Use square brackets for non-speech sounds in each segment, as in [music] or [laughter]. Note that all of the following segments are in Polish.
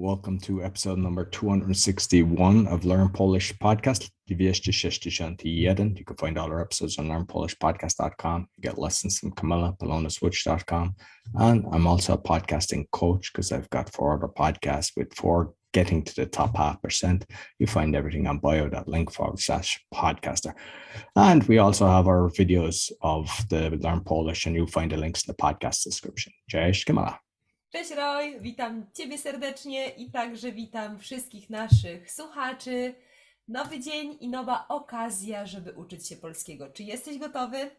Welcome to episode number 261 of Learn Polish Podcast. 261. You can find all our episodes on learnpolishpodcast.com. You get lessons from Camilla, polonaswitch.com. And I'm also a podcasting coach because I've got four other podcasts with four getting to the top half percent. You find everything on bio.link forward slash podcaster. And we also have our videos of the Learn Polish, and you'll find the links in the podcast description. Cześć, Camilla. Cześć Roy, witam Ciebie serdecznie i także witam wszystkich naszych słuchaczy. Nowy dzień i nowa okazja, żeby uczyć się polskiego. Czy jesteś gotowy?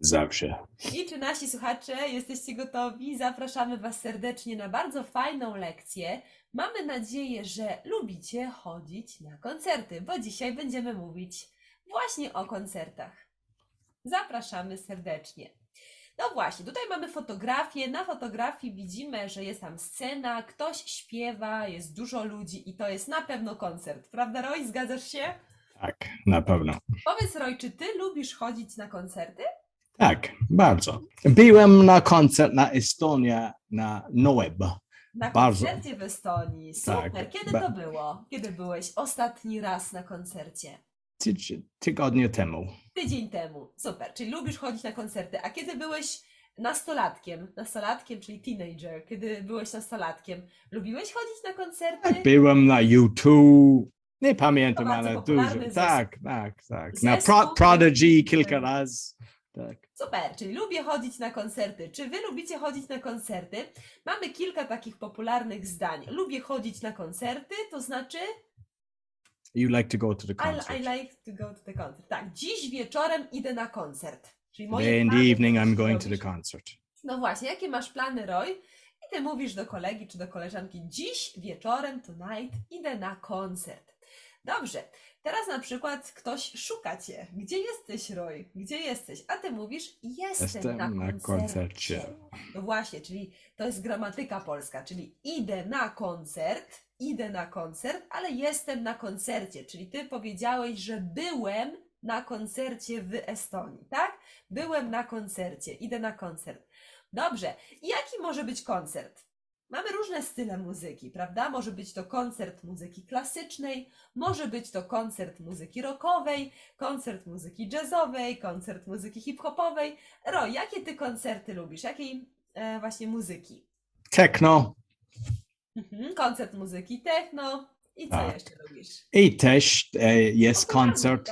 Zawsze. I czy nasi słuchacze jesteście gotowi? Zapraszamy Was serdecznie na bardzo fajną lekcję. Mamy nadzieję, że lubicie chodzić na koncerty, bo dzisiaj będziemy mówić właśnie o koncertach. Zapraszamy serdecznie. No właśnie, tutaj mamy fotografię. Na fotografii widzimy, że jest tam scena, ktoś śpiewa, jest dużo ludzi i to jest na pewno koncert. Prawda, Roy? Zgadzasz się? Tak, na pewno. Powiedz, Roy, czy ty lubisz chodzić na koncerty? Tak, bardzo. Byłem na koncert na Estonia na Noeb. Na Bardzo. koncercie w Estonii. Super. Tak, Kiedy to było? Kiedy byłeś ostatni raz na koncercie? Ty, tygodnie temu. Tydzień temu. Super. Czyli lubisz chodzić na koncerty. A kiedy byłeś nastolatkiem, nastolatkiem, czyli teenager, kiedy byłeś nastolatkiem, lubiłeś chodzić na koncerty? Tak, byłem na YouTube. Nie pamiętam, ale dużo. zespół. Tak, tak, tak. Na Pro, Prodigy kilka razy. Tak. Super, czyli lubię chodzić na koncerty. Czy wy lubicie chodzić na koncerty? Mamy kilka takich popularnych zdań. Lubię chodzić na koncerty, to znaczy You like to go to the I, concert. I like to go to the concert. Tak, dziś wieczorem idę na koncert. Czyli moje Today in the plany, evening I'm going to the concert. No właśnie, jakie masz plany, Roy? I ty mówisz do kolegi czy do koleżanki, dziś wieczorem, tonight, idę na koncert. Dobrze, teraz na przykład ktoś szuka cię. Gdzie jesteś, Roy? Gdzie jesteś? A ty mówisz, jestem, Jestem na, na koncercie. koncercie. No właśnie, czyli to jest gramatyka polska, czyli idę na koncert, idę na koncert, ale jestem na koncercie, czyli ty powiedziałeś, że byłem na koncercie w Estonii, tak? Byłem na koncercie, idę na koncert. Dobrze, jaki może być koncert? Mamy różne style muzyki, prawda? Może być to koncert muzyki klasycznej, może być to koncert muzyki rockowej, koncert muzyki jazzowej, koncert muzyki hip-hopowej. Roy, jakie ty koncerty lubisz? Jakiej e, właśnie muzyki? Techno. Mhm, koncert muzyki techno. I co Tak. jeszcze lubisz? I też e, jest koncert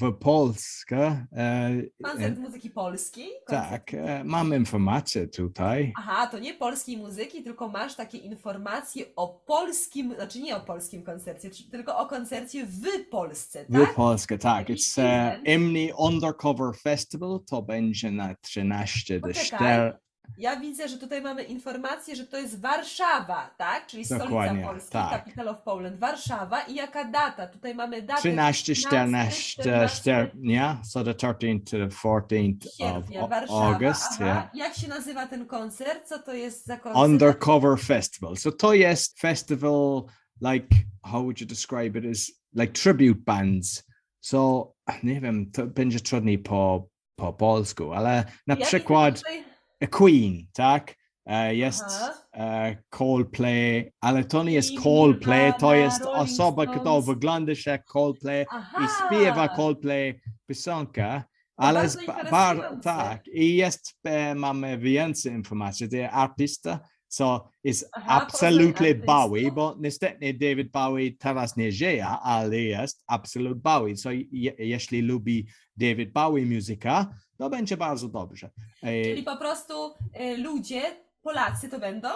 w Polsce. E, Koncert e, muzyki polskiej? Koncert... tak, e, mam informację tutaj. Aha, to nie polskiej muzyki, tylko masz takie informacje o polskim, znaczy nie o polskim koncercie, tylko o koncercie w Polsce, W tak? Polsce, tak. It's? Imni Undercover Festival. To będzie na 13 do Poczekaj. 4. Ja widzę, że tutaj mamy informację, że to jest Warszawa, tak? Czyli stolica Dokładnie, Polski, tak. capital of Poland, Warszawa. I jaka data? Tutaj mamy datę 13, 14, 14, yeah, so the 13th to the 14th of sierpnia, Au- Warszawa. August, Aha. yeah. Jak się nazywa ten koncert? Co to jest za koncert? Undercover Festival. So to jest festival, like, how would you describe it? Is like tribute bands. So, nie wiem, to będzie trudniej po, po polsku, ale na przykład tutaj- Queen, tak? E, Jest Aha. e, Coldplay, ale to nie jest Coldplay, to jest osoba, która wygląda jak Coldplay Aha. i śpiewa Coldplay piosenkę, ale z, ba, bar, tak, i jest, e, mamy więcej informacji, to jest artysta, so jest Aha, absolutely Bowie, bo niestety David Bowie teraz nie żyje, ale jest absolute Bowie, so je, jeśli lubi David Bowie muzyka, to będzie bardzo dobrze. E, Czyli po prostu e, ludzie, Polacy to będą?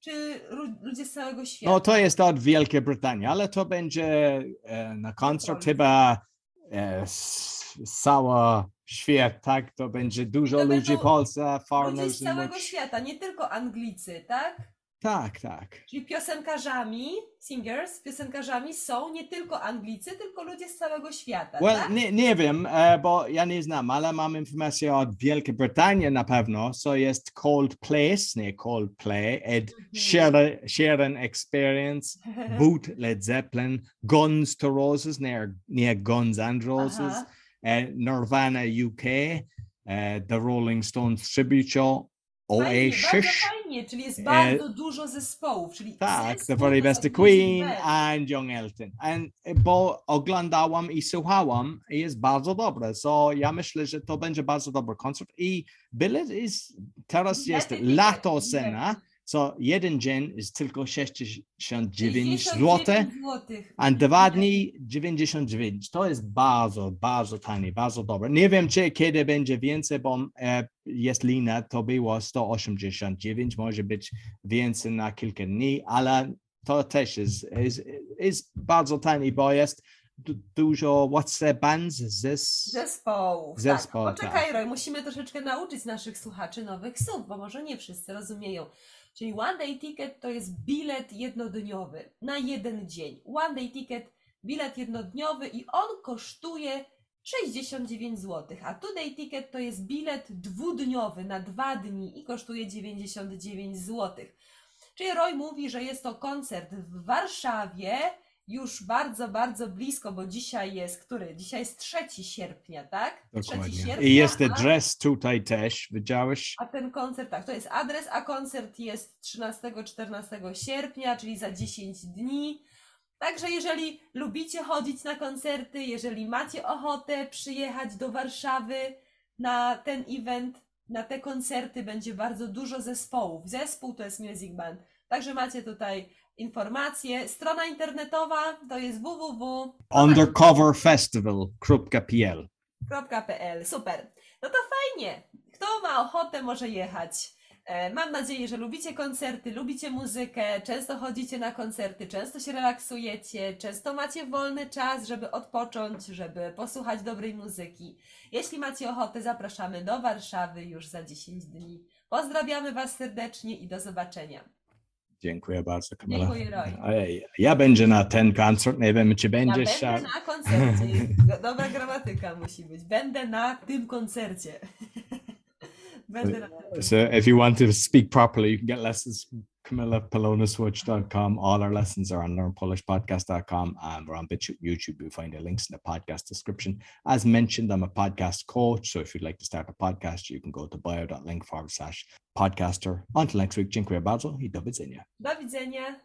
Czy ludzie z całego świata? No to jest od Wielkiej Brytanii, ale to będzie e, na koncert chyba e, cały świat, tak? To będzie dużo To ludzi będą w Polsce, Ludzie z and całego świata, nie tylko Anglicy, tak? Tak, tak. Czyli piosenkarzami, singers, piosenkarzami są nie tylko Anglicy, tylko ludzie z całego świata, Well, tak? nie, nie wiem, e, bo ja nie znam, ale mam informację od Wielkiej Brytanii na pewno, so jest Coldplay, nie Coldplay, Ed Mhm. Sheeran, Sheeran Experience, [laughs] Boot, Led Zeppelin, Guns to Roses, near, near Guns and Roses, Aha. Uh, Nirvana UK, uh, the Rolling Stones tribute show, Fajnie, OA bardzo Shish. fajnie, czyli jest E, bardzo dużo zespołów, czyli Tak, zespół The Very Best są Queen and Young Elton. And, bo oglądałam i słuchałam i jest bardzo dobre. So ja myślę, że to będzie bardzo dobry koncert i bilet jest, teraz jest lato cena, so jeden dzień jest tylko 69 69 zł. złotych. A dwa dni 99. To jest bardzo, bardzo tanie, bardzo dobre. Nie wiem, czy kiedy będzie więcej, bo e, jest lina, to było 189, może być więcej na kilka dni, ale to też jest, jest, jest bardzo tanie, bo jest du- dużo, what's the bands? This, Zespołów. Zespoł, tak. Poczekaj, Roy, musimy troszeczkę nauczyć naszych słuchaczy nowych słów, bo może nie wszyscy rozumieją. Czyli one day ticket to jest bilet jednodniowy na jeden dzień. One day ticket, bilet jednodniowy i on kosztuje 69 zł, a two day ticket to jest bilet dwudniowy na dwa dni i kosztuje 99 zł. Czyli Roy mówi, że jest to koncert w Warszawie, już bardzo, bardzo blisko, bo dzisiaj jest który? Dzisiaj jest 3 sierpnia, tak? 3 dokładnie. I jest adres tutaj też, widziałeś? a ten koncert, tak, to jest adres, a koncert jest 13-14 sierpnia, czyli za 10 dni. Także jeżeli lubicie chodzić na koncerty, jeżeli macie ochotę przyjechać do Warszawy na ten event, na te koncerty, będzie bardzo dużo zespołów. Zespół to jest Music Band. Także macie tutaj informacje. Strona internetowa to jest www. Undercoverfestival.pl www.pl. Super. No to fajnie. Kto ma ochotę, może jechać. E, Mam nadzieję, że lubicie koncerty, lubicie muzykę, często chodzicie na koncerty, często się relaksujecie, często macie wolny czas, żeby odpocząć, żeby posłuchać dobrej muzyki. Jeśli macie ochotę, zapraszamy do Warszawy już za 10 dni. Pozdrawiamy Was serdecznie i do zobaczenia. Dziękuję bardzo, Kamila. Dziękuję, Roy. Ej, Ja będę na ten koncert, nie wiem, czy Ja będziesz. będę a- na koncercie. Dobra gramatyka musi być. Będę na tym koncercie. [laughs] Będę na tym. So if you want to speak properly, you can get lessons CamillaPolonaswitch.com. All our lessons are on learnpolishpodcast.com and we're on BitChute, YouTube. You'll find the links in the podcast description. As mentioned, I'm a podcast coach. So if you'd like to start a podcast, you can go to bio.link forward slash podcaster. Until next week, dziękuję bardzo i do widzenia. Do.